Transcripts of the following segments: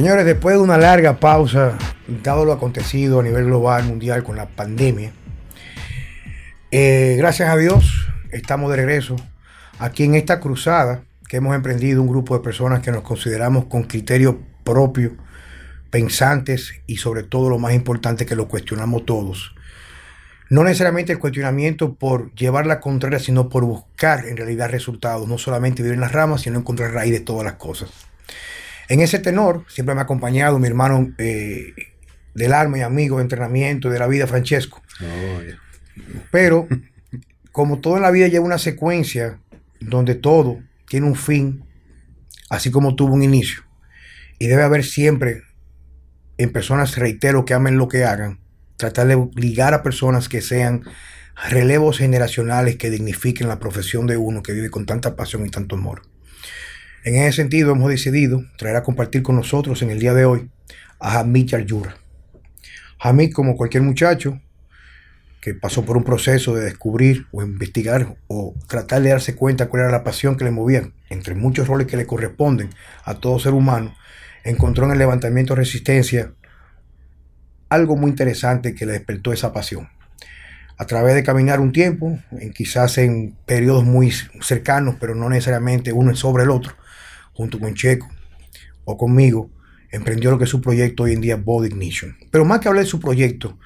Señores, después de una larga pausa, dado lo acontecido a nivel global, mundial, con la pandemia, eh, gracias a Dios estamos de regreso aquí en esta cruzada que hemos emprendido un grupo de personas que nos consideramos con criterio propio, pensantes y sobre todo lo más importante que lo cuestionamos todos. No necesariamente el cuestionamiento por llevar la contraria, sino por buscar en realidad resultados, no solamente vivir en las ramas, sino encontrar raíz de todas las cosas. En ese tenor, siempre me ha acompañado mi hermano eh, del alma y amigo de entrenamiento de la vida, Francesco. Pero, como todo en la vida lleva una secuencia donde todo tiene un fin, así como tuvo un inicio, y debe haber siempre en personas, reitero, que amen lo que hagan, tratar de ligar a personas que sean relevos generacionales que dignifiquen la profesión de uno que vive con tanta pasión y tanto amor. En ese sentido, hemos decidido traer a compartir con nosotros en el día de hoy a Hamid Yarjura. Hamid, como cualquier muchacho que pasó por un proceso de descubrir o investigar o tratar de darse cuenta cuál era la pasión que le movía, entre muchos roles que le corresponden a todo ser humano, encontró en el levantamiento de resistencia algo muy interesante que le despertó esa pasión. A través de caminar un tiempo, en quizás en periodos muy cercanos, pero no necesariamente uno sobre el otro, junto con Checo o conmigo, emprendió lo que es su proyecto hoy en día, Body Ignition. Pero más que hablar de su proyecto,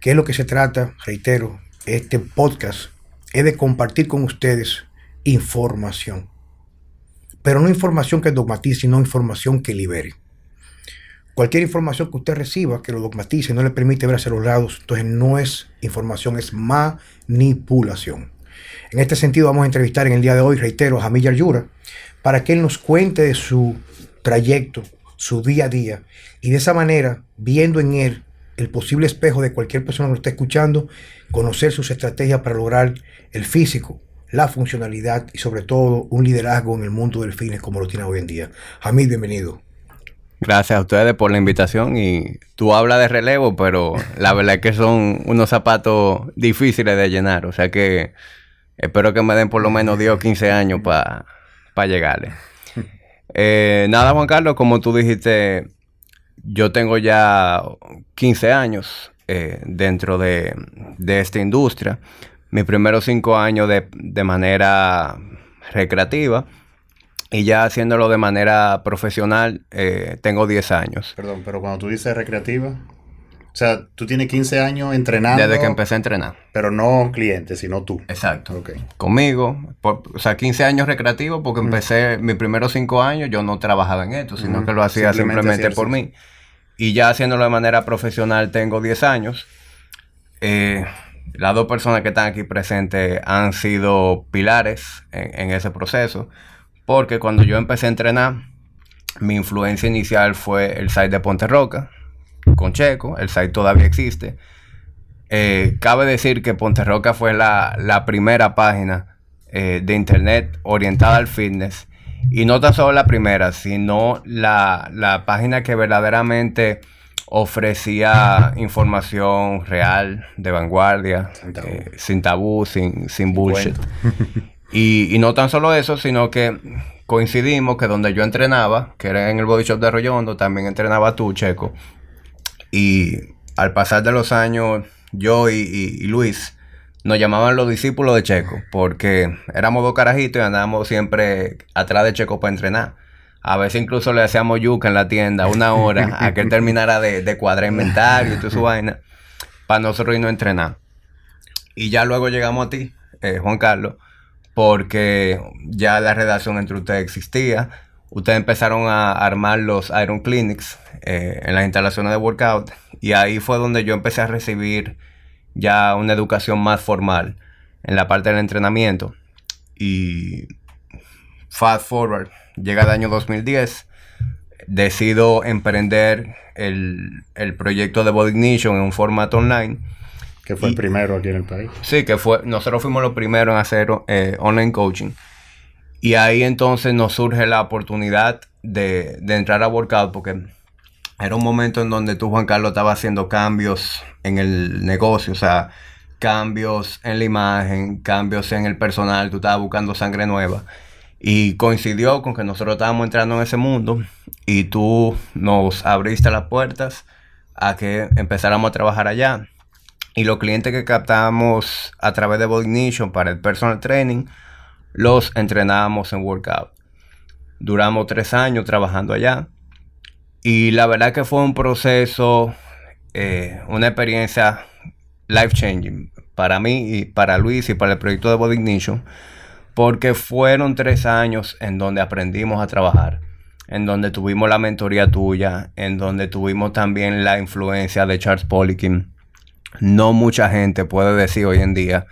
que es lo que se trata, reitero, este podcast, es de compartir con ustedes información. Pero no información que dogmatice, sino información que libere. Cualquier información que usted reciba que lo dogmatice, no le permite ver hacia los lados, entonces no es información, es manipulación. En este sentido vamos a entrevistar en el día de hoy, reitero, a Jamil Yura, para que Él nos cuente de su trayecto, su día a día, y de esa manera, viendo en Él el posible espejo de cualquier persona que lo esté escuchando, conocer sus estrategias para lograr el físico, la funcionalidad y sobre todo un liderazgo en el mundo del fitness como lo tiene hoy en día. Hamid, bienvenido. Gracias a ustedes por la invitación y tú hablas de relevo, pero la verdad es que son unos zapatos difíciles de llenar, o sea que espero que me den por lo menos 10 o 15 años para para llegarle. Eh, nada, Juan Carlos, como tú dijiste, yo tengo ya 15 años eh, dentro de, esta industria. Mis primeros 5 años de, manera recreativa y ya haciéndolo de manera profesional eh, tengo 10 años. Perdón, pero cuando tú dices recreativa, o sea, tú tienes 15 años entrenando. Desde que empecé a entrenar. Pero no cliente, sino tú. Exacto. Okay. Conmigo. o sea, 15 años recreativos porque empecé mis primeros 5 años, yo no trabajaba en esto, sino que lo hacía simplemente, por mí. Y ya haciéndolo de manera profesional tengo 10 años. Eh, las dos personas que están aquí presentes han sido pilares en, en ese proceso. Porque cuando yo empecé a entrenar, mi influencia inicial fue el site de Ponte Roca con Checo, el site todavía existe. Eh, cabe decir que Ponterroca fue la, primera página eh, de internet orientada al fitness. Y no tan solo la primera, sino la, página que verdaderamente ofrecía información real, de vanguardia, sin tabú, sin, sin, bullshit. y, y, no tan solo eso, sino que coincidimos que donde yo entrenaba, que era en el Body Shop de Arroyondo, también entrenaba tú, Checo. Y al pasar de los años, yo y, Luis nos llamaban los discípulos de Checo, porque éramos dos carajitos y andábamos siempre atrás de Checo para entrenar. A veces incluso le hacíamos yuca en la tienda una hora a que él terminara de, de cuadrar inventario y toda su vaina, para nosotros irnos a entrenar. Y ya luego llegamos a ti, eh, Juan Carlos, porque ya la relación entre ustedes existía ustedes empezaron a armar los Iron Clinics eh, en las instalaciones de workout y ahí fue donde yo empecé a recibir ya una educación más formal en la parte del entrenamiento. Y fast forward, llega el año 2010, decido emprender el, proyecto de Body Ignition en un formato online. Que fue el primero aquí en el país. Sí, que fue, nosotros fuimos los primeros en hacer eh, online coaching. Y ahí entonces nos surge la oportunidad de, entrar a Workout porque era un momento en donde tú, Juan Carlos, estaba haciendo cambios en el negocio, o sea, cambios en la imagen, cambios en el personal, tú estabas buscando sangre nueva. Y coincidió con que nosotros estábamos entrando en ese mundo y tú nos abriste las puertas a que empezáramos a trabajar allá. Y los clientes que captamos a través de Body Nation para el personal training, los entrenábamos en workout. Duramos tres años trabajando allá. Y la verdad que fue un proceso, eh, una experiencia life changing para mí y para Luis y para el proyecto de Body Ignition, porque fueron tres años en donde aprendimos a trabajar, en donde tuvimos la mentoría tuya, en donde tuvimos también la influencia de Charles Poliquin. No mucha gente puede decir hoy en día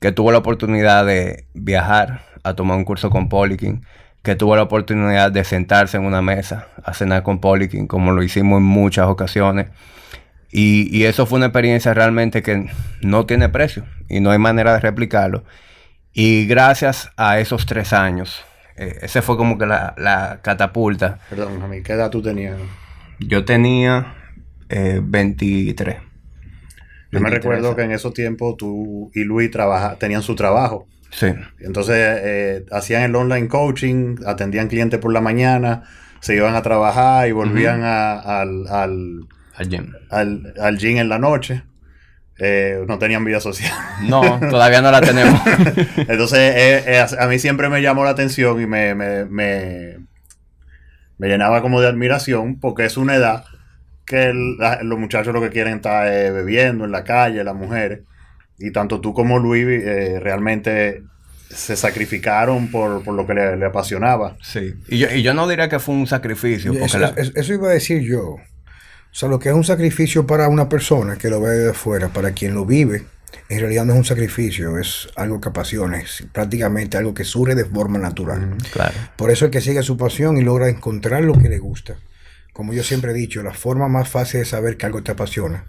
que tuvo la oportunidad de viajar a tomar un curso con Poliquin, que tuvo la oportunidad de sentarse en una mesa a cenar con Poliquin, como lo hicimos en muchas ocasiones y, eso fue una experiencia realmente que no tiene precio y no hay manera de replicarlo. Y gracias a esos tres años, eh, ese fue como que la, catapulta. Perdón, mí, ¿qué edad tú tenías? Yo tenía 23. Yo me recuerdo que en esos tiempos tú y Luis trabaja, tenían su trabajo. Sí. Entonces eh, hacían el online coaching, atendían clientes por la mañana, se iban a trabajar y volvían al al gym. Al, gym en la noche. Eh, no tenían vida social. No, todavía no la tenemos. Entonces, eh, eh, a mí siempre me llamó la atención y me, me, me, llenaba como de admiración porque es una edad que los muchachos lo que quieren estar bebiendo en la calle, las mujeres. Y tanto tú como Luis realmente se sacrificaron por, lo que le, apasionaba. Sí, y yo, y yo no diría que fue un sacrificio. eso iba a decir yo. O sea, lo que es un sacrificio para una persona que lo ve de afuera, para quien lo vive, en realidad no es un sacrificio, es algo que apasiona, es prácticamente algo que surge de forma natural. claro. Por eso el que sigue su pasión y logra encontrar lo que le gusta. Como yo siempre he dicho, la forma más fácil de saber que algo te apasiona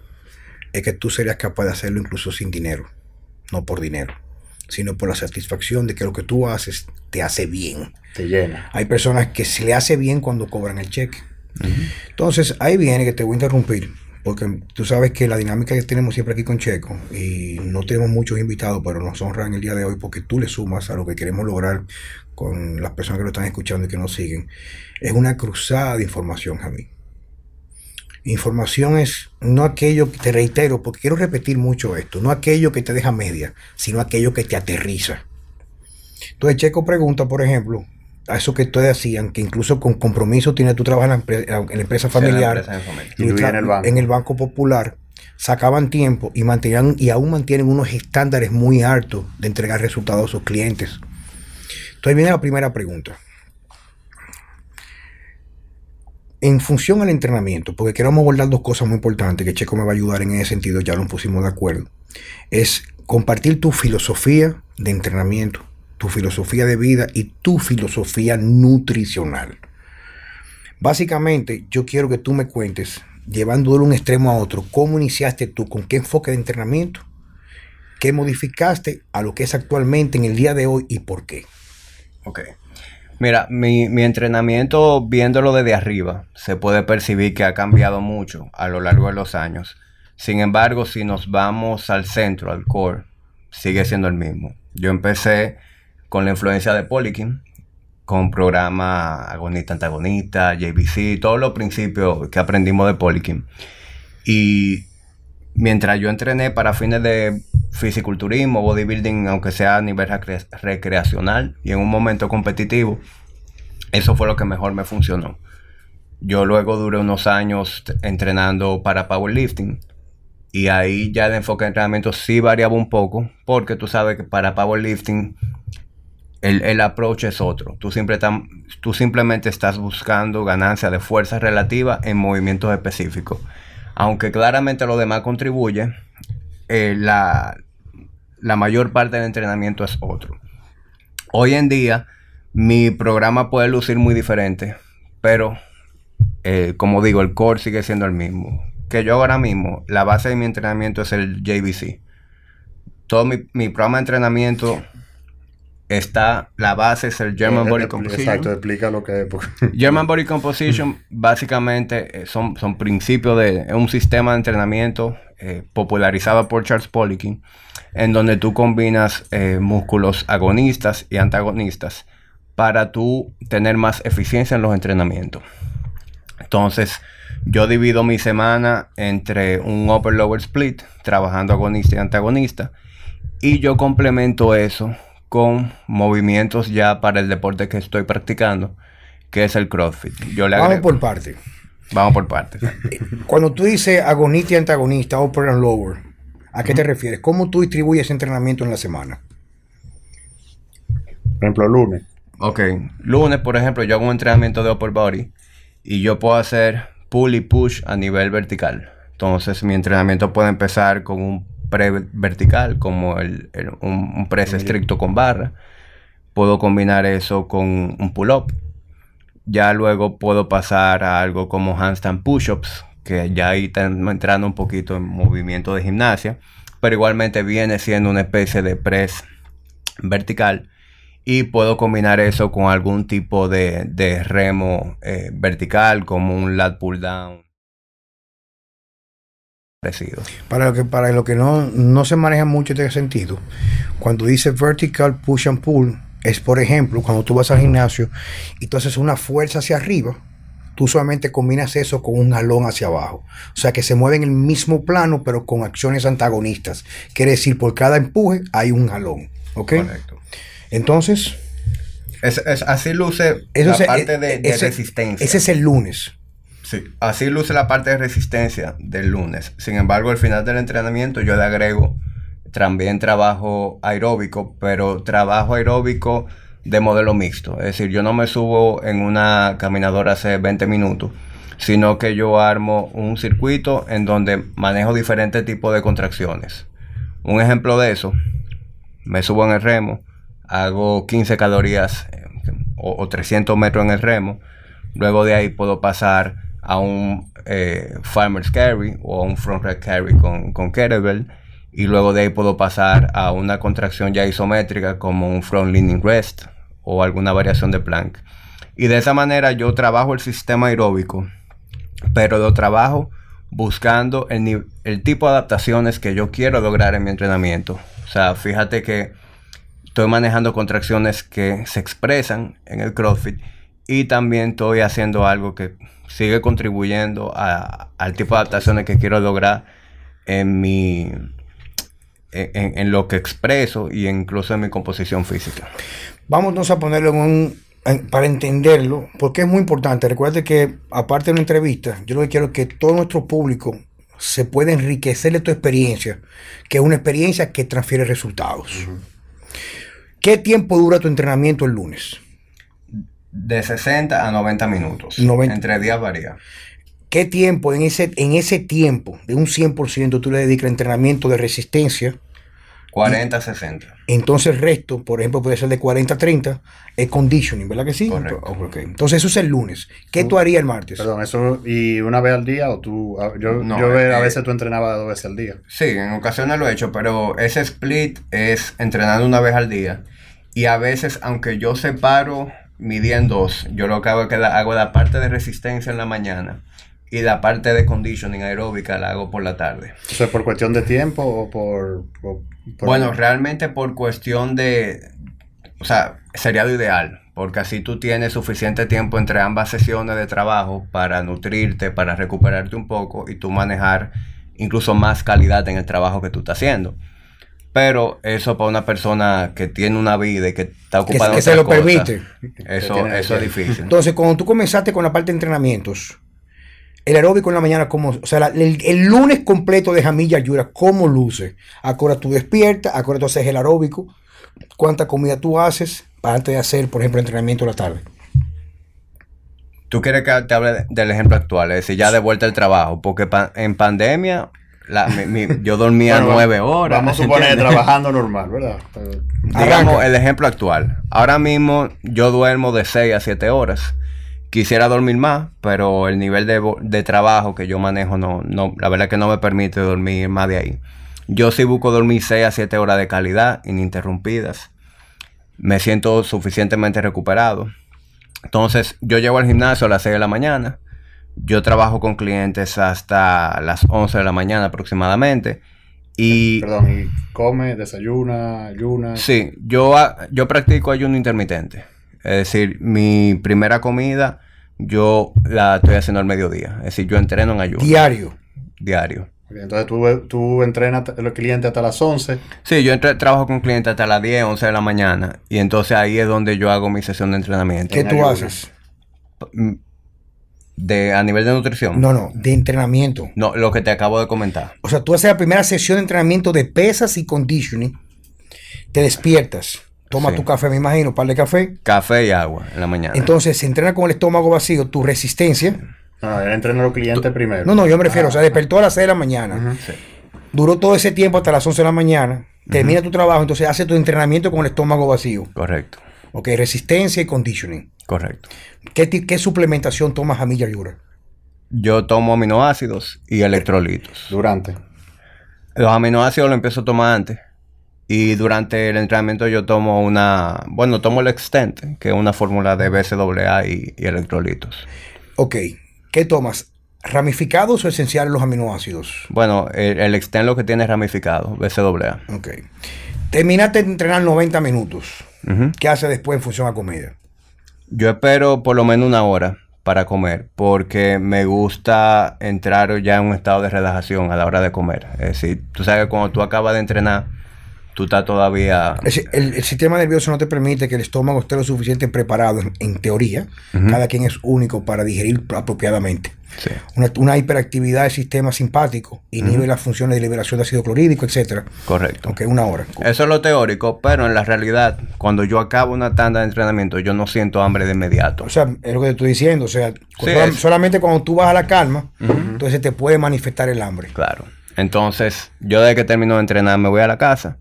es que tú serías capaz de hacerlo incluso sin dinero, no por dinero, sino por la satisfacción de que lo que tú haces te hace bien. Te llena. Hay personas que se le hace bien cuando cobran el cheque. Entonces, ahí viene que te voy a interrumpir, porque tú sabes que la dinámica que tenemos siempre aquí con Checo, y no tenemos muchos invitados, pero nos honran el día de hoy porque tú le sumas a lo que queremos lograr con las personas que lo están escuchando y que nos siguen, es una cruzada de información, Javi. Información es no aquello, te reitero, porque quiero repetir mucho esto, no aquello que te deja media, sino aquello que te aterriza. Entonces Checo pregunta, por ejemplo, a eso que ustedes hacían, que incluso con compromiso tiene tú trabajas en la, empresa familiar y, en, el banco. en el Banco Popular, sacaban tiempo y mantenían y aún mantienen unos estándares muy altos de entregar resultados a sus clientes. Entonces viene la primera pregunta. En función al entrenamiento, porque queremos abordar dos cosas muy importantes que Checo me va a ayudar en ese sentido, ya lo pusimos de acuerdo, es compartir tu filosofía de entrenamiento tu filosofía de vida y tu filosofía nutricional. Básicamente, yo quiero que tú me cuentes, llevándolo de un extremo a otro, cómo iniciaste tú, con qué enfoque de entrenamiento, qué modificaste a lo que es actualmente en el día de hoy y por qué. Ok. Mira, mi, mi, entrenamiento, viéndolo desde arriba, se puede percibir que ha cambiado mucho a lo largo de los años. Sin embargo, si nos vamos al centro, al core, sigue siendo el mismo. Yo empecé con la influencia de Poliquin, con programa agonista-antagonista, JBC, todos los principios que aprendimos de Poliquin. Y mientras yo entrené para fines de fisiculturismo, bodybuilding, aunque sea a nivel recreacional y en un momento competitivo, eso fue lo que mejor me funcionó. Yo luego duré unos años entrenando para powerlifting y ahí ya el enfoque de entrenamiento sí variaba un poco porque tú sabes que para powerlifting el, approach es otro. Tú, siempre tú simplemente estás buscando ganancia de fuerza relativa en movimientos específicos. Aunque claramente lo demás contribuye, eh, la, mayor parte del entrenamiento es otro. Hoy en día, mi programa puede lucir muy diferente, pero eh, como digo, el core sigue siendo el mismo. Que yo ahora mismo, la base de mi entrenamiento es el JVC. Todo mi, mi programa de entrenamiento está la base es el German Body Composition. Exacto, explica lo que es. German Body Composition básicamente eh, son, son principios de un sistema de entrenamiento eh, popularizado por Charles Poliquin, en donde tú combinas eh, músculos agonistas y antagonistas para tú tener más eficiencia en los entrenamientos. Entonces, yo divido mi semana entre un upper-lower split, trabajando agonista y antagonista, y yo complemento eso con movimientos ya para el deporte que estoy practicando, que es el CrossFit. Yo le Vamos por parte. Vamos por parte. Cuando tú dices agonista y antagonista, upper and lower, ¿a qué te refieres? ¿Cómo tú distribuyes entrenamiento en la semana? Por ejemplo, lunes. Ok, lunes, por ejemplo, yo hago un entrenamiento de upper body y yo puedo hacer pull y push a nivel vertical. Entonces, mi entrenamiento puede empezar con un pre-vertical, como el, un, press estricto con barra. Puedo combinar eso con un pull-up. Ya luego puedo pasar a algo como handstand push-ups, que ya ahí está entrando un poquito en movimiento de gimnasia, pero igualmente viene siendo una especie de press vertical. Y puedo combinar eso con algún tipo de, remo eh, vertical, como un lat pull down para lo que, para lo que no, no se maneja mucho este sentido, cuando dice vertical push and pull, es por ejemplo cuando tú vas al gimnasio y tú haces una fuerza hacia arriba, tú solamente combinas eso con un jalón hacia abajo. O sea que se mueve en el mismo plano, pero con acciones antagonistas. Quiere decir, por cada empuje hay un jalón. ¿Ok? Correcto. Entonces. Es, así luce la parte de, de resistencia. Ese es el lunes. Sí, así luce la parte de resistencia del lunes. Sin embargo, al final del entrenamiento yo le agrego también trabajo aeróbico, pero trabajo aeróbico de modelo mixto. Es decir, yo no me subo en una caminadora hace 20 minutos, sino que yo armo un circuito en donde manejo diferentes tipos de contracciones. Un ejemplo de eso, me subo en el remo, hago 15 calorías eh, o, o 300 metros en el remo, luego de ahí puedo pasar a un eh, farmer's carry o a un front rack carry con, con kettlebell y luego de ahí puedo pasar a una contracción ya isométrica como un front leaning rest o alguna variación de plank. Y de esa manera yo trabajo el sistema aeróbico, pero lo trabajo buscando el, el tipo de adaptaciones que yo quiero lograr en mi entrenamiento. O sea, fíjate que estoy manejando contracciones que se expresan en el CrossFit y también estoy haciendo algo que sigue contribuyendo al tipo de adaptaciones que quiero lograr en mi en, lo que expreso y incluso en mi composición física. Vamos a ponerlo en un para entenderlo, porque es muy importante. Recuerde que aparte de una entrevista, yo lo que quiero es que todo nuestro público se pueda enriquecer de tu experiencia, que es una experiencia que transfiere resultados. ¿Qué tiempo dura tu entrenamiento el lunes? De 60 a 90 minutos. Entre días varía. ¿Qué tiempo en ese, en ese tiempo de un 100% tú le dedicas al entrenamiento de resistencia? 40 a 60. Entonces el resto, por ejemplo, puede ser de 40 a 30, es conditioning, ¿verdad que sí? Correcto. Entonces eso es el lunes. ¿Qué tú, harías el martes? Perdón, eso y una vez al día o tú... Yo, yo a eh, veces tú entrenabas dos veces al día. Sí, en ocasiones lo he hecho, pero ese split es entrenando una vez al día. Y a veces, aunque yo separo midiendo. Yo lo que hago es que hago la parte de resistencia en la mañana y la parte de conditioning aeróbica la hago por la tarde. ¿O sea, por cuestión de tiempo o por...? bueno, realmente por cuestión de... O sea, sería lo ideal, porque así tú tienes suficiente tiempo entre ambas sesiones de trabajo para nutrirte, para recuperarte un poco y tú manejar incluso más calidad en el trabajo que tú estás haciendo. Pero eso para una persona que tiene una vida y que está ocupada que, que se lo permite. Eso, eso es difícil. Entonces, cuando tú comenzaste con la parte de entrenamientos, el aeróbico en la mañana, como, o sea, el, lunes completo de Jamilla Yura, ¿cómo luce? Ahora tú despiertas, ahora tú haces el aeróbico, cuánta comida tú haces para antes de hacer, por ejemplo, el entrenamiento de la tarde. Tú quieres que te hable del ejemplo actual, es decir, ya de vuelta al trabajo, porque en pandemia yo dormía nueve horas. Vamos a suponer trabajando normal, ¿verdad? Digamos el ejemplo actual. Ahora mismo yo duermo de 6 a 7 horas. Quisiera dormir más, pero el nivel de, trabajo que yo manejo no, no, la verdad que no me permite dormir más de ahí. Yo sí busco dormir 6 a 7 horas de calidad, ininterrumpidas. Me siento suficientemente recuperado. Entonces, yo llego al gimnasio a las 6 de la mañana yo trabajo con clientes hasta las 11 de la mañana aproximadamente. Y, Perdón, ¿y come, desayuna, ayuna? Sí, yo, yo practico ayuno intermitente. Es decir, mi primera comida, yo la estoy haciendo al mediodía. Es decir, yo entreno en ayuno. Diario. Diario. Entonces tú, tú entrenas a los clientes hasta las 11. Sí, yo trabajo con clientes hasta las 10, 11 de la mañana. Y entonces ahí es donde yo hago mi sesión de entrenamiento. ¿Qué tú haces? De, ¿A nivel de nutrición? No, no, de entrenamiento. No, lo que te acabo de comentar. O sea, tú haces la primera sesión de entrenamiento de pesas y conditioning. Te despiertas. Toma tu café, me imagino, un par de café. Café y agua en la mañana. Entonces, se entrena con el estómago vacío, tu resistencia no, él entrena a los clientes primero. No, no, yo me refiero, o sea, despertó a las 6 de la mañana. Duró todo ese tiempo hasta las 11 de la mañana. Termina tu trabajo, entonces hace tu entrenamiento con el estómago vacío. Correcto. Ok, resistencia y conditioning. Correcto. ¿Qué, qué suplementación tomas a Milla Yura? Yo tomo aminoácidos y electrolitos. ¿Durante? Los aminoácidos los empiezo a tomar antes. Y durante el entrenamiento yo tomo una... Bueno, tomo el Extent, que es una fórmula de BCAA y, y electrolitos. Ok. ¿Qué tomas? ¿Ramificados o esenciales los aminoácidos? Bueno, el, el lo que tiene es ramificado, BCAA. Ok. Terminaste de entrenar 90 minutos. ¿Qué hace después en función a comida? Yo espero por lo menos una hora para comer, porque me gusta entrar ya en un estado de relajación a la hora de comer. Es decir, tú sabes que cuando tú acabas de entrenar, tú estás todavía... El, sistema nervioso no te permite que el estómago esté lo suficiente preparado, en, teoría. Cada quien es único para digerir apropiadamente. Una, hiperactividad del sistema simpático inhibe las funciones de liberación de ácido clorhídrico, etcétera. Correcto. Ok, una hora. Eso es lo teórico, pero en la realidad, cuando yo acabo una tanda de entrenamiento, yo no siento hambre de inmediato. O sea, es lo que te estoy diciendo. O sea, solamente cuando tú vas a la calma, entonces te puede manifestar el hambre. Claro. Entonces, yo desde que termino de entrenar me voy a la casa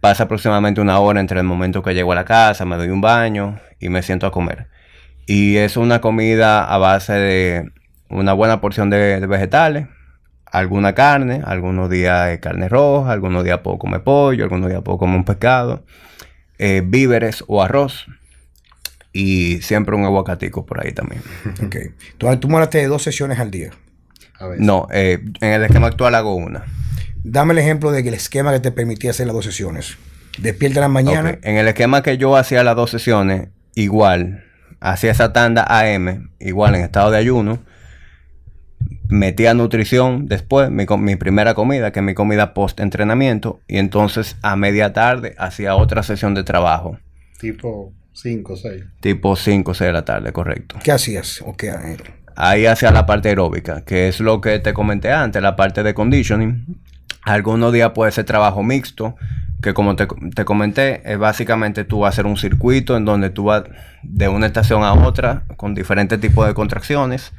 Pasa aproximadamente una hora entre el momento que llego a la casa, me doy un baño y me siento a comer. Y es una comida a base de una buena porción de, vegetales, alguna carne, algunos días carne roja, algunos días puedo comer pollo, algunos días puedo comer un pescado, eh, víveres o arroz. Y siempre un aguacatico por ahí también. Ok. Entonces tú moraste de dos sesiones al día. No, eh, en el esquema actual hago una. Dame el ejemplo del esquema que te permitía hacer las dos sesiones. Despierta en la mañana. En el esquema que yo hacía las dos sesiones, igual, hacía esa tanda AM, igual en estado de ayuno. Metía nutrición después, mi, mi primera comida, que es mi comida post entrenamiento. Y entonces a media tarde hacía otra sesión de trabajo. Tipo 5 o 6. Tipo 5 o 6 de la tarde, correcto. ¿Qué hacías? ¿O qué? Ahí hacía la parte aeróbica, que es lo que te comenté antes, la parte de conditioning algunos días puede ser trabajo mixto, que como te, comenté, es básicamente tú vas a hacer un circuito en donde tú vas de una estación a otra con diferentes tipos de contracciones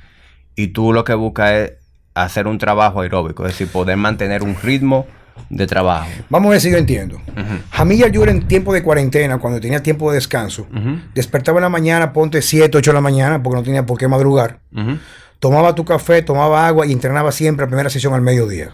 y tú lo que buscas es hacer un trabajo aeróbico, es decir, poder mantener un ritmo de trabajo. Vamos a ver si yo entiendo. Jamilla Yura en tiempo de cuarentena, cuando tenía tiempo de descanso, despertaba en la mañana, ponte 7, 8 de la mañana, porque no tenía por qué madrugar. Tomaba tu café, tomaba agua y entrenaba siempre la primera sesión al mediodía.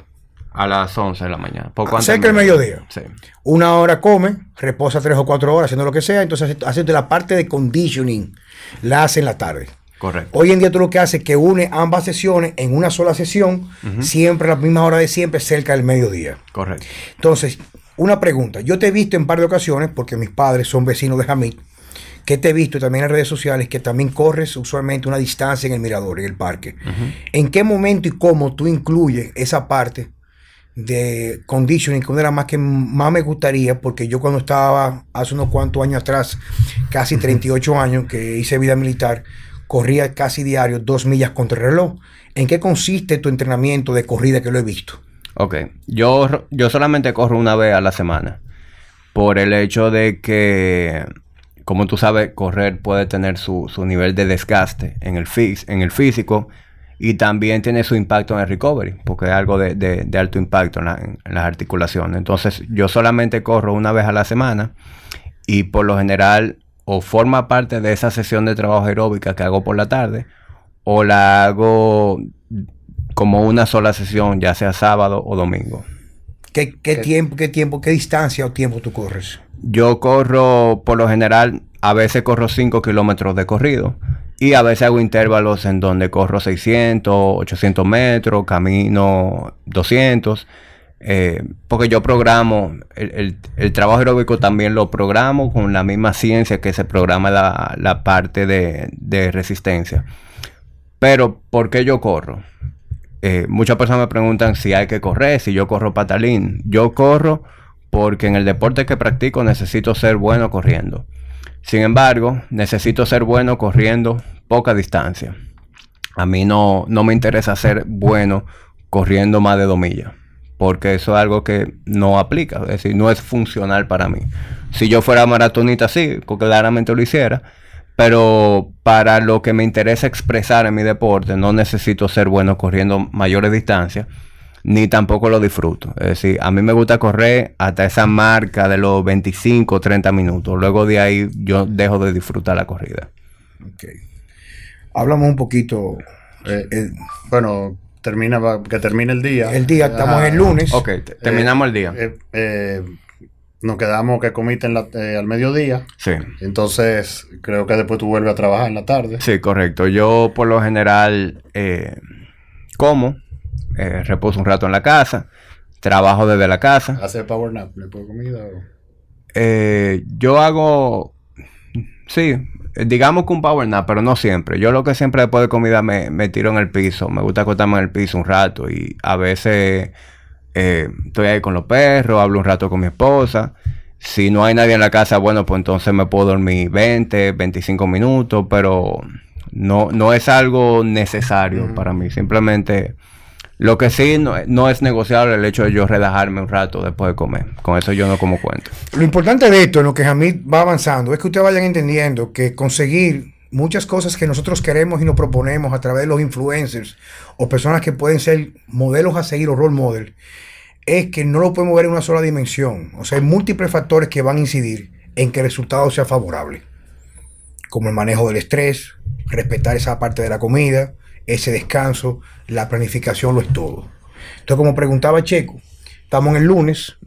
A las 11 de la mañana. Poco antes Cerca del mediodía. Sí. Una hora come, reposa tres o cuatro horas haciendo lo que sea, entonces hace la parte de conditioning, la hace en la tarde. Correcto. Hoy en día tú lo que haces es que une ambas sesiones en una sola sesión, siempre a la misma hora de siempre, cerca del mediodía. Correcto. Entonces, una pregunta. Yo te he visto en par de ocasiones, porque mis padres son vecinos de Jamit, que te he visto también en redes sociales, que también corres usualmente una distancia en el mirador, en el parque. ¿En qué momento y cómo tú incluyes esa parte de conditioning, que una de las más que más me gustaría, porque yo cuando estaba hace unos cuantos años atrás, casi 38 años, que hice vida militar, corría casi diario dos millas contra el reloj. ¿En qué consiste tu entrenamiento de corrida que lo he visto? Ok, yo, yo solamente corro una vez a la semana, por el hecho de que, como tú sabes, correr puede tener su, su nivel de desgaste en el, en el físico y también tiene su impacto en el recovery, porque es algo de, alto impacto en, las articulaciones. Entonces yo solamente corro una vez a la semana y por lo general o forma parte de esa sesión de trabajo aeróbica que hago por la tarde o la hago como una sola sesión, ya sea sábado o domingo. ¿Qué, tiempo, qué tiempo, qué distancia o tiempo tú corres? Yo corro, por lo general, a veces corro 5 kilómetros de corrido y a veces hago intervalos en donde corro 600, 800 metros, camino 200. Eh, porque yo programo, el, trabajo aeróbico también lo programo con la misma ciencia que se programa la, parte de, resistencia. Pero, ¿por qué yo corro? Eh, muchas personas me preguntan si hay que correr, si yo corro patalín. Yo corro porque en el deporte que practico necesito ser bueno corriendo. Sin embargo, necesito ser bueno corriendo poca distancia. A mí no, no me interesa ser bueno corriendo más de dos millas, porque eso es algo que no aplica, es decir, no es funcional para mí. Si yo fuera maratonita, sí, claramente lo hiciera, pero para lo que me interesa expresar en mi deporte, no necesito ser bueno corriendo mayores distancias, ni tampoco lo disfruto. Es decir, a mí me gusta correr hasta esa marca de los 25, 30 minutos. Luego de ahí yo dejo de disfrutar la corrida. Okay. Hablamos un poquito. Eh, eh, bueno, termina que termine el día. El día, estamos el lunes. Ok, terminamos el día. Eh, nos quedamos que comiste al mediodía. Sí. Entonces, creo que después tú vuelves a trabajar en la tarde. Sí, correcto. Yo por lo general como, reposo un rato en la casa, trabajo desde la casa. ¿Hace power nap después de comida? yo hago, sí, eh, digamos que un power nap, pero no siempre. Yo lo que siempre después de comida me, me tiro en el piso. Me gusta acostarme en el piso un rato y a veces eh, estoy ahí con los perros, hablo un rato con mi esposa. Si no hay nadie en la casa, bueno, pues entonces me puedo dormir 20, 25 minutos, pero no, no es algo necesario para mí. Simplemente lo que sí no, es negociable el hecho de yo relajarme un rato después de comer. Con eso yo no como cuento. Lo importante de esto, en lo que Jamid va avanzando, es que ustedes vayan entendiendo que conseguir muchas cosas que nosotros queremos y nos proponemos a través de los influencers o personas que pueden ser modelos a seguir o role model, es que no lo podemos ver en una sola dimensión. O sea, hay múltiples factores que van a incidir en que el resultado sea favorable. Como el manejo del estrés, respetar esa parte de la comida, ese descanso, la planificación lo es todo. Entonces, como preguntaba Checo, estamos en el lunes,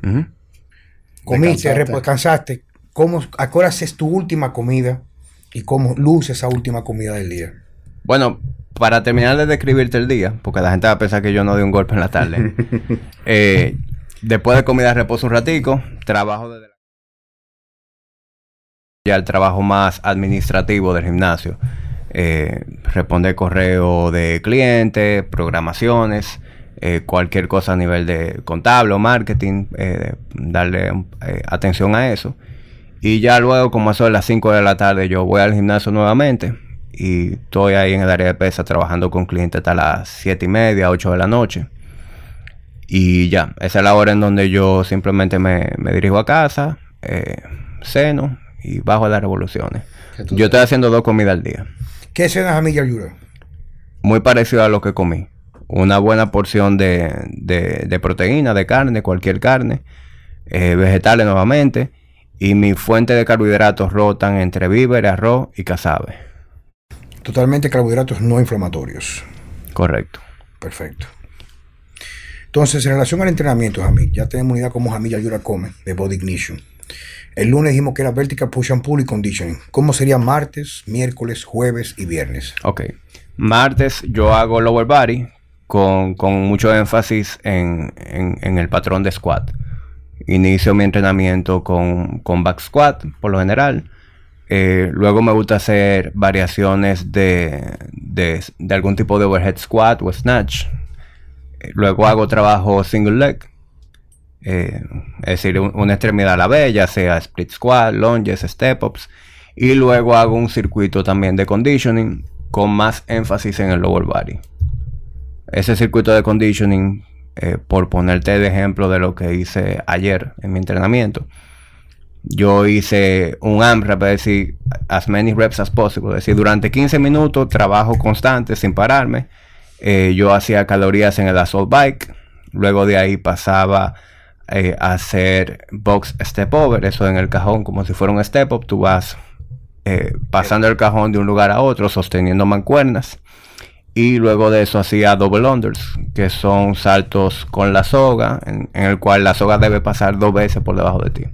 comiste, descansaste, ¿cómo, ¿a qué hora haces tu última comida y cómo luce esa última comida del día? Bueno, para terminar de describirte el día, porque la gente va a pensar que yo no di un golpe en la tarde. Eh, después de comida reposo un ratico, trabajo desde la... ya el trabajo más administrativo del gimnasio eh, responder correo de clientes, programaciones, eh, cualquier cosa a nivel de contable o marketing, eh, darle eh, atención a eso. Y ya luego, como eso de las 5 de la tarde, yo voy al gimnasio nuevamente y estoy ahí en el área de pesa trabajando con clientes hasta las 7 y media, 8 de la noche. Y ya, esa es la hora en donde yo simplemente me, me dirijo a casa, ceno y bajo a las revoluciones. Yo estoy haciendo dos comidas al día. ¿Qué cenas a Miguel Ayuda? Muy parecido a lo que comí. Una buena porción de, de, proteína, de carne, cualquier carne, eh, vegetales nuevamente, y mi fuente de carbohidratos rotan entre víveres, arroz y cazabe. Totalmente carbohidratos no inflamatorios. Correcto. Perfecto. Entonces, en relación al entrenamiento, Jamil, ya tenemos una idea cómo Jamil Ayura come de Body Ignition. El lunes dijimos que era Vertical Push and Pull y Conditioning. ¿Cómo sería martes, miércoles, jueves y viernes? Ok. Martes yo hago lower body con, mucho énfasis en, el patrón de squat. Inicio mi entrenamiento con, back squat, por lo general. Eh, luego me gusta hacer variaciones de, de, algún tipo de overhead squat o snatch. Eh, luego hago trabajo single leg eh, es decir, una extremidad a la vez, ya sea split squat, lunges, step ups. Y luego hago un circuito también de conditioning con más énfasis en el lower body. Ese circuito de conditioning, eh, por ponerte de ejemplo de lo que hice ayer en mi entrenamiento, yo hice un AMRAP, es decir, as many reps as possible, es decir, durante 15 minutos trabajo constante sin pararme. Eh, yo hacía calorías en el assault bike, luego de ahí pasaba eh, hacer box step over, eso en el cajón como si fuera un step up, tú vas eh, pasando el cajón de un lugar a otro sosteniendo mancuernas y luego de eso hacía double unders, que son saltos con la soga, en, el cual la soga debe pasar dos veces por debajo de ti.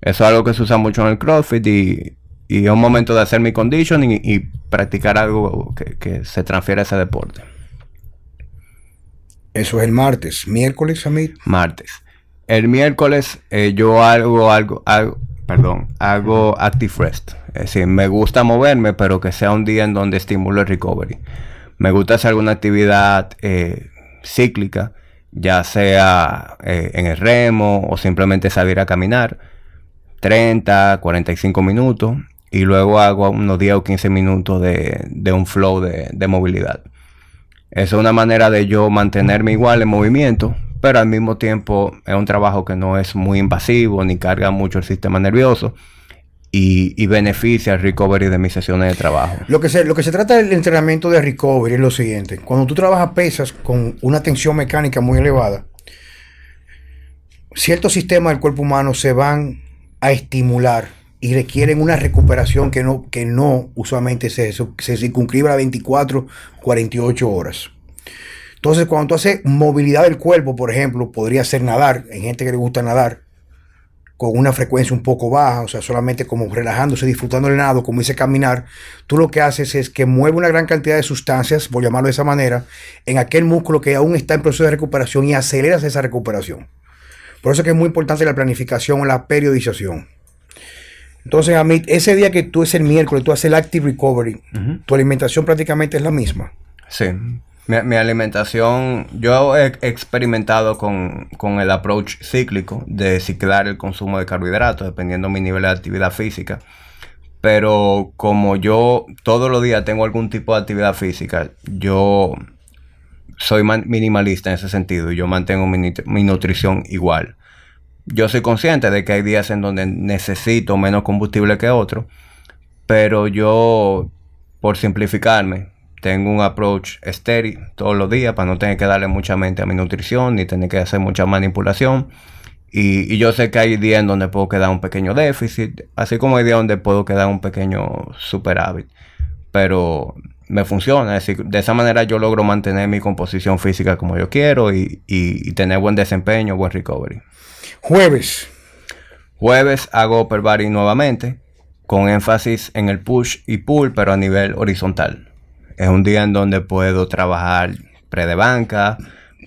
Eso es algo que se usa mucho en el CrossFit y, y es un momento de hacer mi conditioning y, y practicar algo que, que, se transfiere a ese deporte. Eso es el martes. Miércoles, Samir. Martes. El miércoles eh, yo hago algo, perdón, hago active rest. Es decir, me gusta moverme, pero que sea un día en donde estimulo el recovery. Me gusta hacer alguna actividad eh, cíclica, ya sea eh, en el remo o simplemente salir a caminar 30, 45 minutos y luego hago unos 10 o 15 minutos de, un flow de, de movilidad. Esa es una manera de yo mantenerme igual en movimiento, pero al mismo tiempo es un trabajo que no es muy invasivo ni carga mucho el sistema nervioso y, beneficia el recovery de mis sesiones de trabajo. Lo que, se, lo que se trata del entrenamiento de recovery es lo siguiente. Cuando tú trabajas pesas con una tensión mecánica muy elevada, ciertos sistemas del cuerpo humano se van a estimular y requieren una recuperación que no, que no usualmente se, se circunscribe a 24, 48 horas. Entonces, cuando tú haces movilidad del cuerpo, por ejemplo, podría ser nadar, hay gente que le gusta nadar, con una frecuencia un poco baja, o sea, solamente como relajándose, disfrutando el nado, como dice caminar, tú lo que haces es que mueve una gran cantidad de sustancias, por llamarlo de esa manera, en aquel músculo que aún está en proceso de recuperación y aceleras esa recuperación. Por eso es que es muy importante la planificación o la periodización. Entonces, a mí, ese día que tú es el miércoles, tú haces el Active Recovery, tu alimentación prácticamente es la misma. Sí. Mi, alimentación, yo he experimentado con, el approach cíclico de ciclar el consumo de carbohidratos dependiendo de mi nivel de actividad física. Pero como yo todos los días tengo algún tipo de actividad física, yo soy minimalista en ese sentido y yo mantengo mi, mi nutrición igual. Yo soy consciente de que hay días en donde necesito menos combustible que otros, pero yo, por simplificarme, tengo un approach estéril todos los días para no tener que darle mucha mente a mi nutrición ni tener que hacer mucha manipulación. Y, yo sé que hay días en donde puedo quedar un pequeño déficit, así como hay días donde puedo quedar un pequeño superávit. Pero me funciona, es decir, de esa manera yo logro mantener mi composición física como yo quiero y, tener buen desempeño, buen recovery. Jueves. Jueves hago upper body nuevamente, con énfasis en el push y pull, pero a nivel horizontal. Es un día en donde puedo trabajar pre de banca,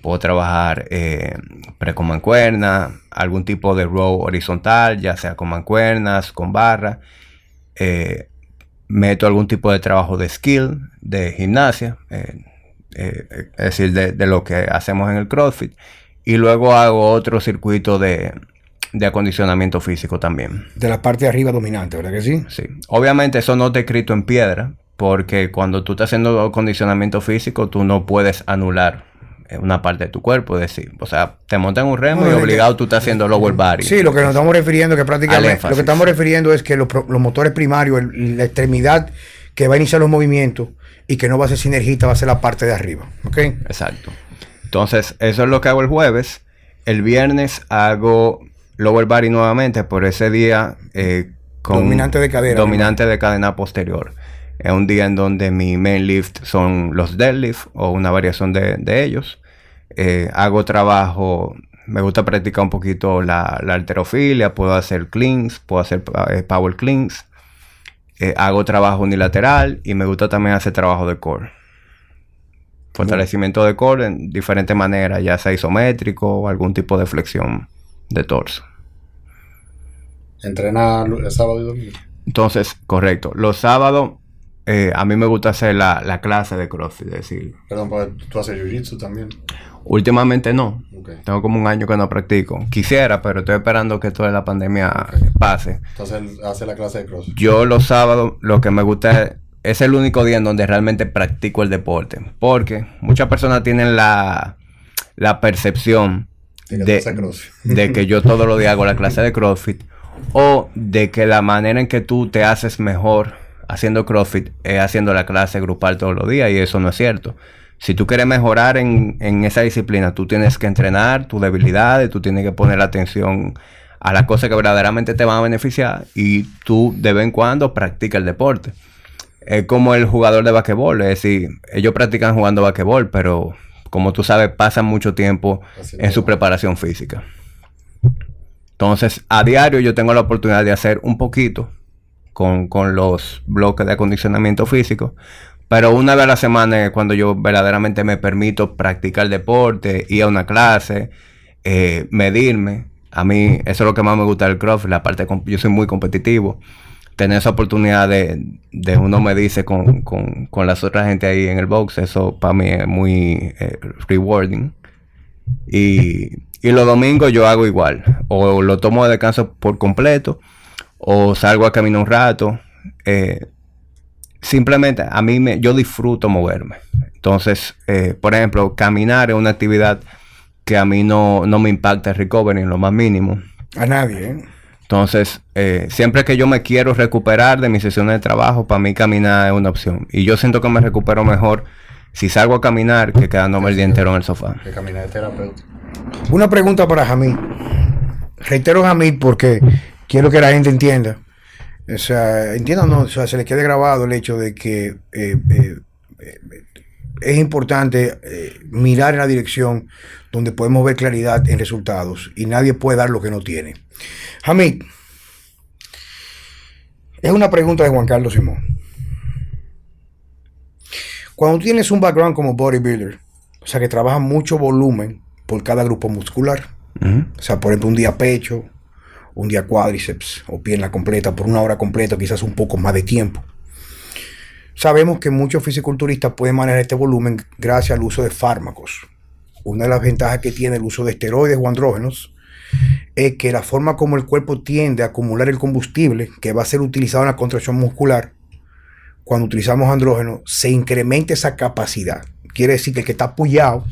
puedo trabajar eh, pre con mancuerna, algún tipo de row horizontal, ya sea con mancuernas, con barra. Eh, meto algún tipo de trabajo de skill, de gimnasia, eh, es decir, de, lo que hacemos en el CrossFit. Y luego hago otro circuito de, de acondicionamiento físico también. De la parte de arriba dominante, ¿verdad que sí? Sí. Obviamente eso no está escrito en piedra, porque cuando tú estás haciendo acondicionamiento físico, tú no puedes anular una parte de tu cuerpo, es decir, o sea, te montan un remo y obligado tú estás haciendo lower body. Sí, lo que nos estamos refiriendo, que prácticamente, lo que estamos refiriendo es que los, motores primarios, la extremidad que va a iniciar los movimientos y que no va a ser sinergista, va a ser la parte de arriba, ¿ok? Exacto. Entonces, eso es lo que hago el jueves. El viernes hago lower body nuevamente, por ese día eh, con dominante de cadera. Dominante de cadena posterior. Es un día en donde mi main lift son los deadlift o una variación de, ellos. Eh, hago trabajo, me gusta practicar un poquito la, la alterofilia, puedo hacer cleans, puedo hacer eh, power cleans. Eh, hago trabajo unilateral y me gusta también hacer trabajo de core. Fortalecimiento de core en diferentes maneras, ya sea isométrico o algún tipo de flexión de torso. ¿Entrena el sábado y domingo? Entonces, correcto. Los sábados eh, a mí me gusta hacer la, clase de CrossFit, decir. Perdón, ¿tú haces Jiu-Jitsu también? Últimamente no. Tengo como un año que no practico. Quisiera, pero estoy esperando que toda la pandemia pase. Entonces, hace la clase de CrossFit. Yo los sábados lo que me gusta es, es el único día en donde realmente practico el deporte. Porque muchas personas tienen la, la percepción de, de que yo todos los días hago la clase de CrossFit. O de que la manera en que tú te haces mejor haciendo CrossFit es haciendo la clase grupal todos los días y eso no es cierto. Si tú quieres mejorar en, esa disciplina, tú tienes que entrenar tus debilidades, tú tienes que poner atención a las cosas que verdaderamente te van a beneficiar y tú de vez en cuando practica el deporte. Es como el jugador de basquetbol, es decir, ellos practican jugando basquetbol, pero como tú sabes, pasan mucho tiempo en su preparación física. Entonces, a diario yo tengo la oportunidad de hacer un poquito con, los bloques de acondicionamiento físico. Pero una vez a la semana es cuando yo verdaderamente me permito practicar deporte, ir a una clase, eh, medirme. A mí eso es lo que más me gusta del CrossFit, la parte yo soy muy competitivo. tener esa oportunidad de, de uno me dice con, con, con las otras gente ahí en el box, eso para mí es muy eh, rewarding. Y, y los domingos yo hago igual. O lo tomo de descanso por completo. O salgo a caminar un rato. Eh, simplemente a mí me, yo disfruto moverme. Entonces, eh, por ejemplo, caminar es una actividad que a mí no, no me impacta el recovery en lo más mínimo. A nadie, ¿eh? Entonces, eh, siempre que yo me quiero recuperar de mis sesiones de trabajo, para mí caminar es una opción. Y yo siento que me recupero mejor si salgo a caminar que quedándome el día entero en el sofá. Que caminar de terapeuta. Una pregunta para Jamil. Reitero Jamil porque quiero que la gente entienda. O sea, entiendan, no, o sea, se les quede grabado el hecho de que eh, eh, eh, es importante eh, mirar en la dirección donde podemos ver claridad en resultados y nadie puede dar lo que no tiene. Hamid, es una pregunta de Juan Carlos Simón. Cuando tienes un background como bodybuilder, o sea que trabaja mucho volumen por cada grupo muscular, o sea, por ejemplo, un día pecho, un día cuádriceps o pierna completa por una hora completa, quizás un poco más de tiempo. Sabemos que muchos fisiculturistas pueden manejar este volumen gracias al uso de fármacos. Una de las ventajas que tiene el uso de esteroides o andrógenos es que la forma como el cuerpo tiende a acumular el combustible que va a ser utilizado en la contracción muscular, cuando utilizamos andrógenos, se incrementa esa capacidad. Quiere decir que el que está apoyado,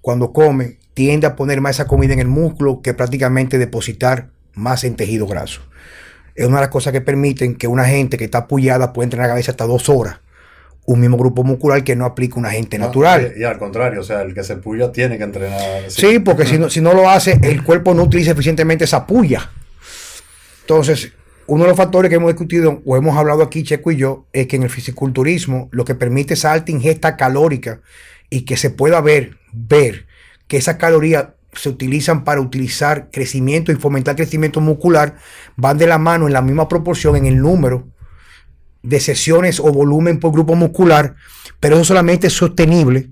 cuando come, tiende a poner más esa comida en el músculo que prácticamente depositar más en tejido graso. Es una de las cosas que permiten que una gente que está apoyada pueda entrenar a veces hasta dos horas. Un mismo grupo muscular que no aplica un agente natural. Y, y al contrario, o sea, el que se puya tiene que entrenar. Sí, porque si no, si no lo hace, el cuerpo no utiliza eficientemente esa puya. Entonces, uno de los factores que hemos discutido o hemos hablado aquí, Checo y yo, es que en el fisiculturismo lo que permite esa alta ingesta calórica y que se pueda ver, ver que esas calorías se utilizan para utilizar crecimiento y fomentar crecimiento muscular, van de la mano en la misma proporción en el número de sesiones o volumen por grupo muscular, pero eso solamente es sostenible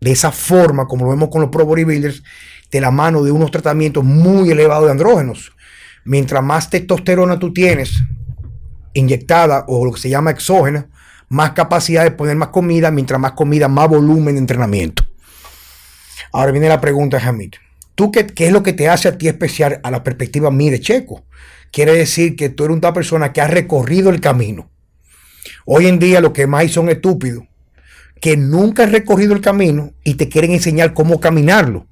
de esa forma, como lo vemos con los pro bodybuilders, de la mano de unos tratamientos muy elevados de andrógenos. Mientras más testosterona tú tienes inyectada o lo que se llama exógena, más capacidad de poner más comida, mientras más comida, más volumen de entrenamiento. Ahora viene la pregunta, Hamid. ¿Tú qué, es lo que te hace a ti especial a la perspectiva mí de Checo? Quiere decir que tú eres una persona que ha recorrido el camino. Hoy en día lo que más hay son estúpidos que nunca han recorrido el camino y te quieren enseñar cómo caminarlo.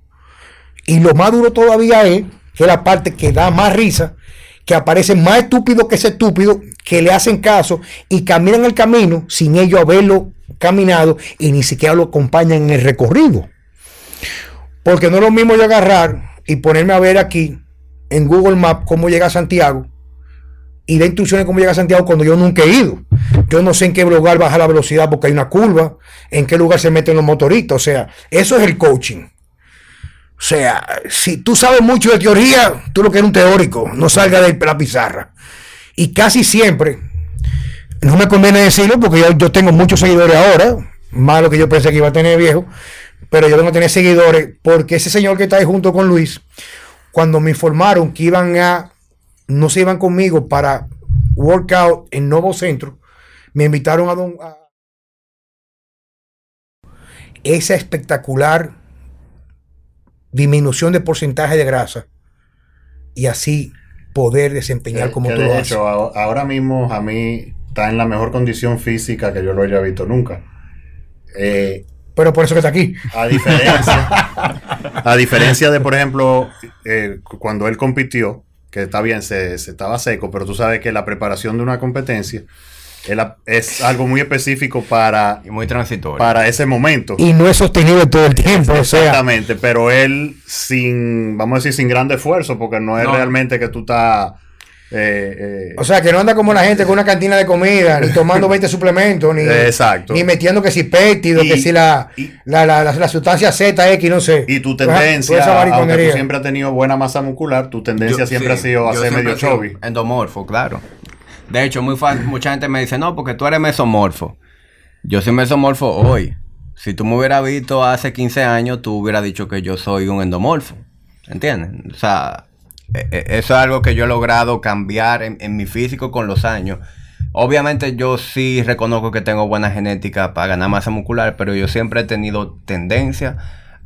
Y lo más duro todavía es que la parte que da más risa, que aparecen más estúpidos que ese estúpido, que le hacen caso y caminan el camino sin ellos haberlo caminado y ni siquiera lo acompañan en el recorrido. Porque no es lo mismo yo agarrar y ponerme a ver aquí en Google Maps cómo llega a Santiago y de instrucciones cómo llega a Santiago cuando yo nunca he ido. Yo no sé en qué lugar baja la velocidad porque hay una curva, en qué lugar se meten los motoristas. O sea, eso es el coaching. O sea, si tú sabes mucho de teoría, tú lo que eres un teórico, no salga de la pizarra. Y casi siempre, no me conviene decirlo porque yo, yo tengo muchos seguidores ahora, más lo que yo pensé que iba a tener viejo, pero yo vengo a tener seguidores porque ese señor que está ahí junto con Luis, cuando me informaron que iban a, no se iban conmigo para workout en Nuevo Centro, me invitaron a, don, a esa espectacular disminución de porcentaje de grasa y así poder desempeñar Que- como que tú de lo hecho, haces. a- ahora mismo a mí está en la mejor condición física que yo lo haya visto nunca. Eh, Pero por eso que está aquí. a diferencia, a diferencia de, por ejemplo, eh, cu- cuando él compitió, que está bien, se, se estaba seco, pero tú sabes que la preparación de una competencia es, la- es algo muy específico para, Y muy transitorio. para ese momento. Y no es sostenible todo el tiempo. O sea, Exactamente, pero él sin, vamos a decir, sin grande esfuerzo, porque no es No. realmente que tú estás... eh, eh, o sea, que no anda como la gente con una cantina de comida, ni tomando 20 suplementos, ni, Exacto. ni metiendo que si péptido, que si la, y- la, la, la- la sustancia ZX, no sé. Y tu tendencia, esa aunque tú siempre has tenido buena masa muscular, tu tendencia Yo- siempre sí, ha sido hacer medio chubby. Endomorfo, claro. De hecho, muy fácil. Mucha gente me dice, no, porque tú eres mesomorfo. Yo soy mesomorfo hoy. Si tú me hubieras visto hace 15 años, tú hubieras dicho que yo soy un endomorfo. ¿Entiendes? O sea, eso es algo que yo he logrado cambiar en, mi físico con los años. Obviamente yo sí reconozco que tengo buena genética para ganar masa muscular, pero yo siempre he tenido tendencia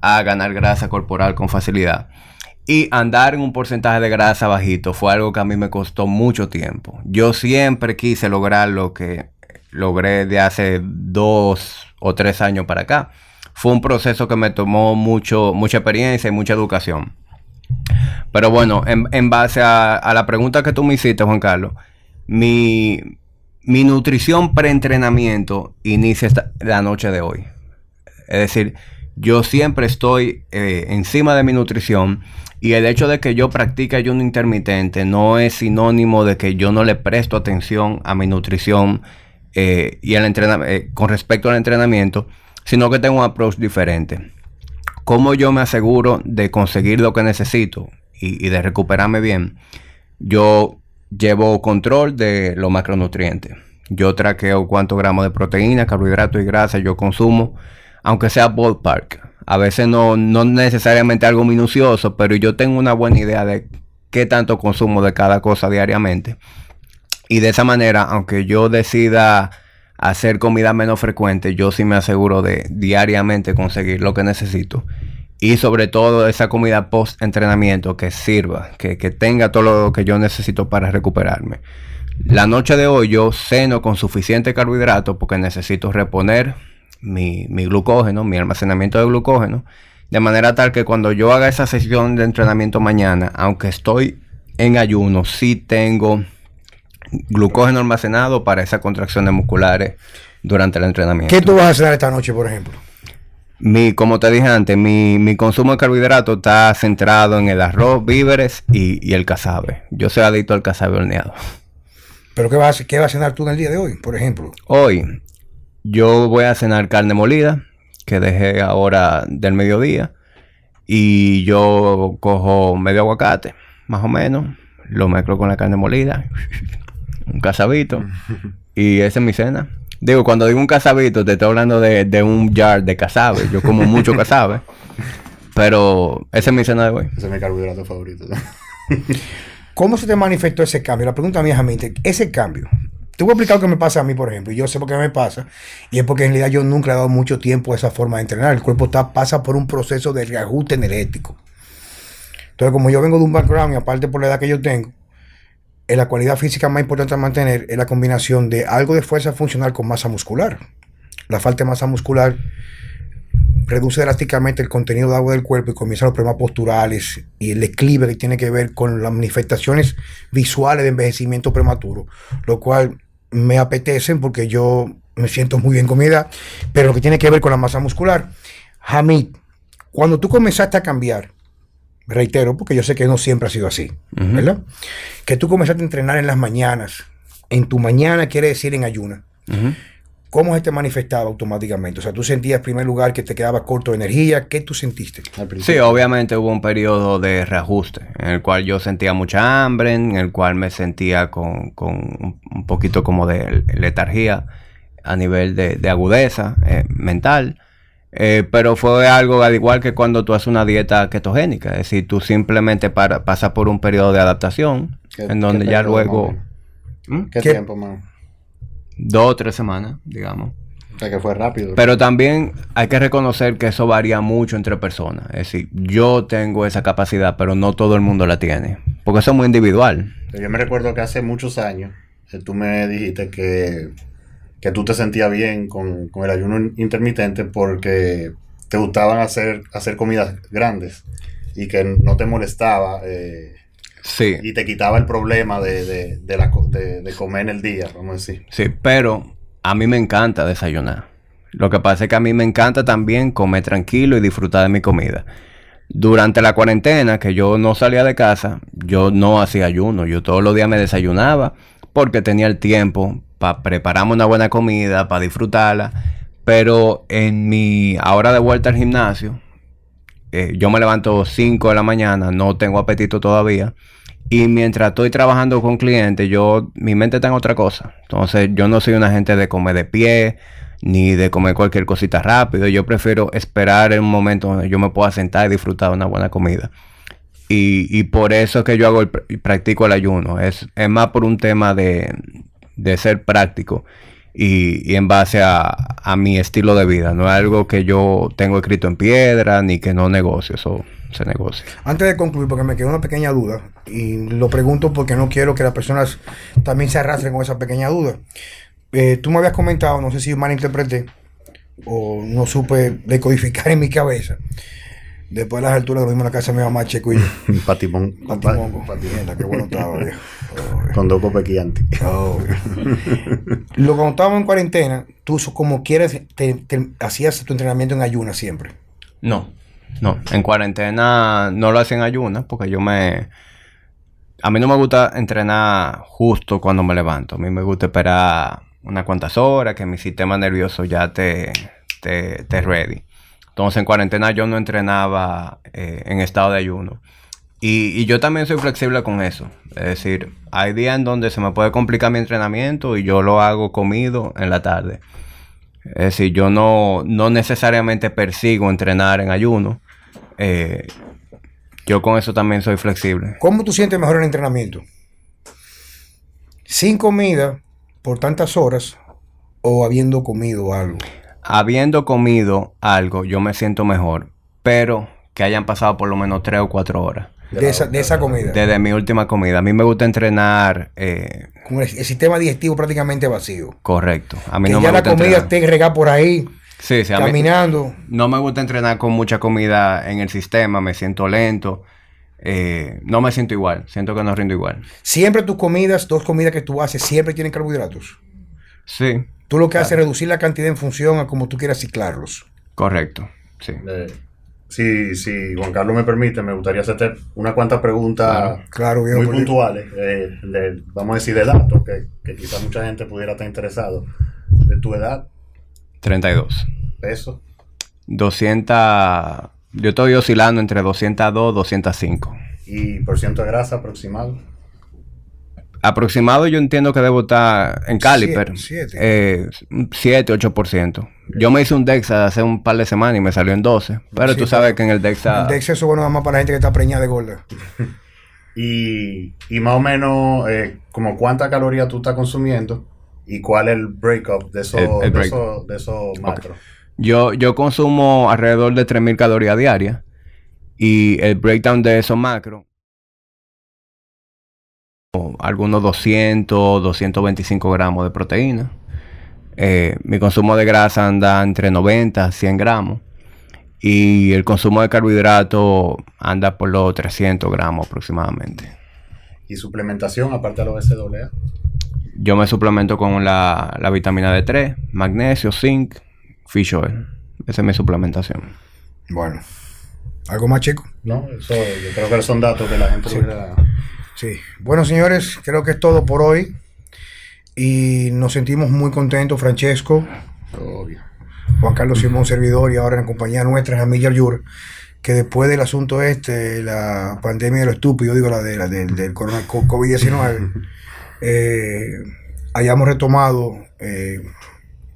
a ganar grasa corporal con facilidad. Y andar en un porcentaje de grasa bajito fue algo que a mí me costó mucho tiempo. Yo siempre quise lograr lo que logré de hace dos o tres años para acá. Fue un proceso que me tomó mucho, mucha experiencia y mucha educación. Pero bueno, en, base a, la pregunta que tú me hiciste, Juan Carlos, mi, mi nutrición preentrenamiento inicia la noche de hoy. Es decir, yo siempre estoy eh, encima de mi nutrición y el hecho de que yo practique ayuno intermitente no es sinónimo de que yo no le presto atención a mi nutrición eh, y eh, con respecto al entrenamiento, sino que tengo un approach diferente. ¿Cómo yo me aseguro de conseguir lo que necesito y, de recuperarme bien? Yo llevo control de los macronutrientes. Yo traqueo cuántos gramos de proteína, carbohidratos y grasa yo consumo, aunque sea ballpark. A veces no, no necesariamente algo minucioso, pero yo tengo una buena idea de qué tanto consumo de cada cosa diariamente. Y de esa manera, aunque yo decida hacer comida menos frecuente, yo sí me aseguro de diariamente conseguir lo que necesito. Y sobre todo esa comida post entrenamiento que sirva, que, tenga todo lo que yo necesito para recuperarme. La noche de hoy yo ceno con suficiente carbohidrato porque necesito reponer mi, mi, glucógeno, mi almacenamiento de glucógeno, de manera tal que cuando yo haga esa sesión de entrenamiento mañana, aunque estoy en ayuno, sí tengo glucógeno almacenado para esas contracciones musculares durante el entrenamiento. ¿Qué tú vas a hacer esta noche, por ejemplo? Mi, como te dije antes, mi, consumo de carbohidratos está centrado en el arroz, víveres y, el cazabe. Yo soy adicto al cazabe horneado. ¿Pero qué vas, qué vas a cenar tú en el día de hoy, por ejemplo? Hoy, yo voy a cenar carne molida, que dejé ahora del mediodía. Y yo cojo medio aguacate, más o menos. Lo mezclo con la carne molida un casabito. y esa es mi cena. Digo, cuando digo un casabito, te estoy hablando de, un jar de casabe. Yo como mucho casabe. Pero esa es mi cena de hoy. Ese es mi carbohidrato favorito. ¿Cómo se te manifestó ese cambio? La pregunta mía es ese cambio. Te voy a explicar lo que me pasa a mí, por ejemplo. Yo sé por qué me pasa. Y es porque en realidad yo nunca he dado mucho tiempo a esa forma de entrenar. El cuerpo está, pasa por un proceso de reajuste energético. Entonces, como yo vengo de un background y aparte por la edad que yo tengo, la cualidad física más importante a mantener es la combinación de algo de fuerza funcional con masa muscular. La falta de masa muscular reduce drásticamente el contenido de agua del cuerpo y comienza los problemas posturales y el declive que tiene que ver con las manifestaciones visuales de envejecimiento prematuro, lo cual me apetecen porque yo me siento muy bien con mi edad, pero lo que tiene que ver con la masa muscular. Hamid, cuando tú comenzaste a cambiar reitero, porque yo sé que no siempre ha sido así, ¿verdad? Que tú comenzaste a entrenar en las mañanas. En tu mañana quiere decir en ayuna. ¿Cómo se te manifestaba automáticamente? O sea, tú sentías en primer lugar que te quedaba corto de energía. ¿Qué tú sentiste? Sí, obviamente hubo un periodo de reajuste en el cual yo sentía mucha hambre, en el cual me sentía con, un poquito como de letargía a nivel de, agudeza eh, mental. Eh, pero fue algo al igual que cuando tú haces una dieta ketogénica, es decir, tú simplemente para, pasas por un periodo de adaptación en donde ya luego... ¿Mm? ¿Qué, tiempo más? Dos o tres semanas, digamos. O sea que fue rápido. Pero también hay que reconocer que eso varía mucho entre personas. Es decir, yo tengo esa capacidad, pero no todo el mundo la tiene. Porque eso es muy individual. Yo me recuerdo que hace muchos años eh, tú me dijiste que que tú te sentías bien con, el ayuno intermitente porque te gustaban hacer, hacer comidas grandes y que no te molestaba. Eh, sí. Y te quitaba el problema de, de, la, de, comer en el día, vamos a decir. Sí, pero a mí me encanta desayunar. Lo que pasa es que a mí me encanta también comer tranquilo y disfrutar de mi comida. Durante la cuarentena, que yo no salía de casa, yo no hacía ayuno. Yo todos los días me desayunaba porque tenía el tiempo para prepararme una buena comida, para disfrutarla. Pero en mi hora de vuelta al gimnasio, eh, yo me levanto 5 de la mañana, no tengo apetito todavía. Y mientras estoy trabajando con clientes, yo, mi mente está en otra cosa. Entonces, yo no soy una gente de comer de pie, ni de comer cualquier cosita rápido. Yo prefiero esperar en un momento donde yo me pueda sentar y disfrutar de una buena comida. Y, por eso es que yo hago el, practico el ayuno. Es, es más por un tema de, de ser práctico y, en base a, mi estilo de vida. No es algo que yo tengo escrito en piedra ni que no negocio. Eso se negocia. Antes de concluir, porque me quedó una pequeña duda y lo pregunto porque no quiero que las personas también se arrastren con esa pequeña duda. Eh, tú me habías comentado, no sé si malinterpreté o no supe decodificar en mi cabeza Después de las alturas lo mismo en la casa de mi mamá, Checo y yo. Patimón. Patimongo. Mierda, qué bueno estaba, viejo. Con dos copequiantes. Lo cuando estábamos en cuarentena, tú como quieres, te, hacías tu entrenamiento en ayunas siempre. No, no. En cuarentena no lo hacía en ayunas porque yo me... A mí no me gusta entrenar justo cuando me levanto. A mí me gusta esperar unas cuantas horas que mi sistema nervioso ya te, te, te ready. Entonces en cuarentena yo no entrenaba eh, en estado de ayuno. Y, yo también soy flexible con eso. Es decir, hay días en donde se me puede complicar mi entrenamiento y yo lo hago comido en la tarde. Es decir, yo no, necesariamente persigo entrenar en ayuno. Eh, yo con eso también soy flexible. ¿Cómo tú sientes mejor el entrenamiento? ¿Sin comida por tantas horas o habiendo comido algo? habiendo comido algo, yo me siento mejor, pero que hayan pasado por lo menos tres o cuatro horas. De esa, comida. Desde mi última comida. A mí me gusta entrenar. Eh, Con el, sistema digestivo prácticamente vacío. Correcto. A mí que no ya la comida esté regada por ahí. Sí, sí, caminando. no me gusta entrenar con mucha comida en el sistema. Me siento lento. Eh, no me siento igual. Siento que no rindo igual. Siempre tus comidas, dos comidas que tú haces, siempre tienen carbohidratos. Sí. Tú lo que haces es reducir la cantidad en función a como tú quieras ciclarlos. Correcto, sí. Si, si Juan Carlos me permite, me gustaría hacerte unas cuantas preguntas claro, muy puntuales, eh, vamos a decir de datos, que, que quizás mucha gente pudiera estar interesado. De tu edad. 32. Peso. 200, yo estoy oscilando entre 202 y 205. ¿Y por ciento de grasa aproximado? Aproximado yo entiendo que debo estar en Caliper. 7, eh, 8%. Yo me hice un DEXA hace un par de semanas y me salió en 12. Pero tú sabes que en el DEXA... El DEXA es bueno nada más para la gente que está preñada de gorda. y, y más o menos, eh, como cuánta caloría tú estás consumiendo y cuál es el breakup de esos, de esos, macros. Yo, yo consumo alrededor de 3.000 calorías diarias y el breakdown de esos macros algunos 200, 225 gramos de proteína. Eh, mi consumo de grasa anda entre 90 100 gramos. Y el consumo de carbohidratos anda por los 300 gramos aproximadamente. ¿Y suplementación aparte de los SWA? Yo me suplemento con la, vitamina D3, magnesio, zinc, fish oil. Esa es mi suplementación. Bueno. ¿Algo más, chico? No, eso yo creo que son datos que la gente Sí. Bueno, señores, creo que es todo por hoy. Y nos sentimos muy contentos, Francesco. Juan Carlos Simón, servidor, y ahora en compañía nuestra, Jamil Yur, que después del asunto este, la pandemia de lo estúpido, digo, la, de, la del, del COVID-19, eh, hayamos retomado, eh,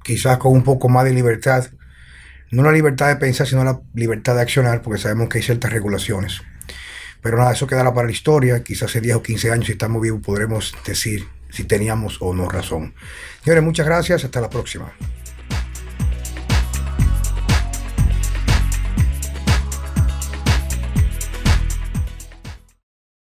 quizás con un poco más de libertad, no la libertad de pensar, sino la libertad de accionar, porque sabemos que hay ciertas regulaciones. Pero nada, eso quedará para la historia. Quizás en 10 o 15 años, si estamos vivos, podremos decir si teníamos o no razón. Señores, muchas gracias. Hasta la próxima.